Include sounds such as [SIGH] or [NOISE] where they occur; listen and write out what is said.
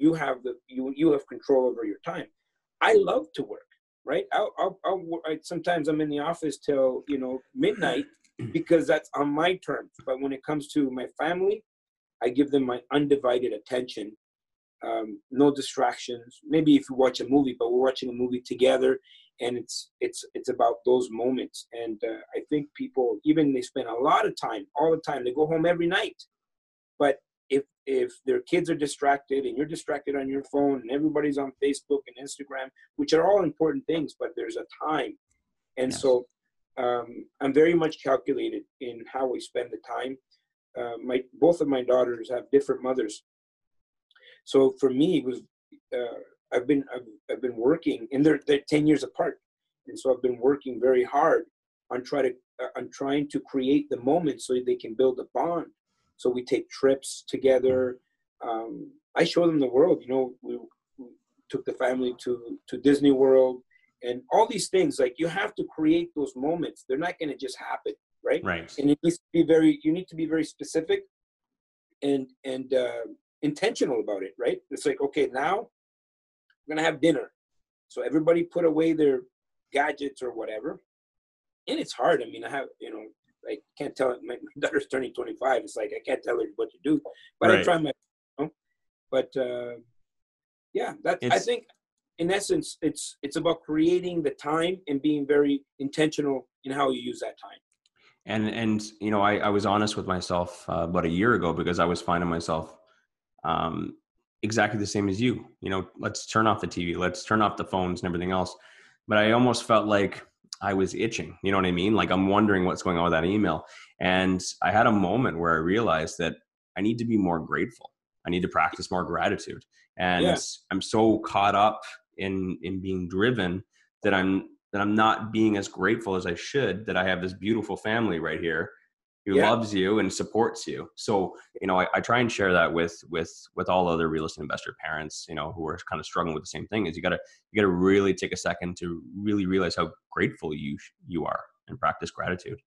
you have the you you have control over your time. I love to work, right? I'll, I'll, I'll I, sometimes I'm in the office till you know midnight [CLEARS THROAT] because that's on my terms. But when it comes to my family, I give them my undivided attention. Um, no distractions. Maybe if we watch a movie, but we're watching a movie together, and it's it's it's about those moments. And uh, I think people, even they spend a lot of time, all the time. They go home every night, but if their kids are distracted and you're distracted on your phone and everybody's on Facebook and Instagram, which are all important things, but there's a time, and yes. so um, I'm very much calculated in how we spend the time. Uh, my both of my daughters have different mothers, so for me it was uh, I've been I've, I've, been working and they're they're ten years apart, and so I've been working very hard on try to uh, on trying to create the moment so they can build a bond. So we take trips together. Um, I show them the world. You know, we, we took the family to to Disney World and all these things like you have to create those moments. They're not going to just happen right? Right. And it needs to be very you need to be very specific and and uh, intentional about it right? It's like okay now we're going to have dinner. So everybody put away their gadgets or whatever. And it's hard. I mean i have you know i can't tell my daughter's turning 25 it's like i can't tell her what to do but right. i try my you know? but uh yeah that it's, i think in essence, it's it's about creating the time and being very intentional in how you use that time. And and you know, I, I was honest with myself uh, about a year ago because I was finding myself um, exactly the same as you. You know, let's turn off the TV, let's turn off the phones and everything else. But I almost felt like I was itching. You know what I mean? Like I'm wondering what's going on with that email. And I had a moment where I realized that I need to be more grateful. I need to practice more gratitude. And yeah. I'm so caught up in in being driven that i'm that i'm not being as grateful as i should that i have this beautiful family right here who yeah. loves you and supports you so you know I, I, try and share that with with with all other real estate investor parents you know who are kind of struggling with the same thing is you gotta you gotta really take a second to really realize how grateful you you are and practice gratitude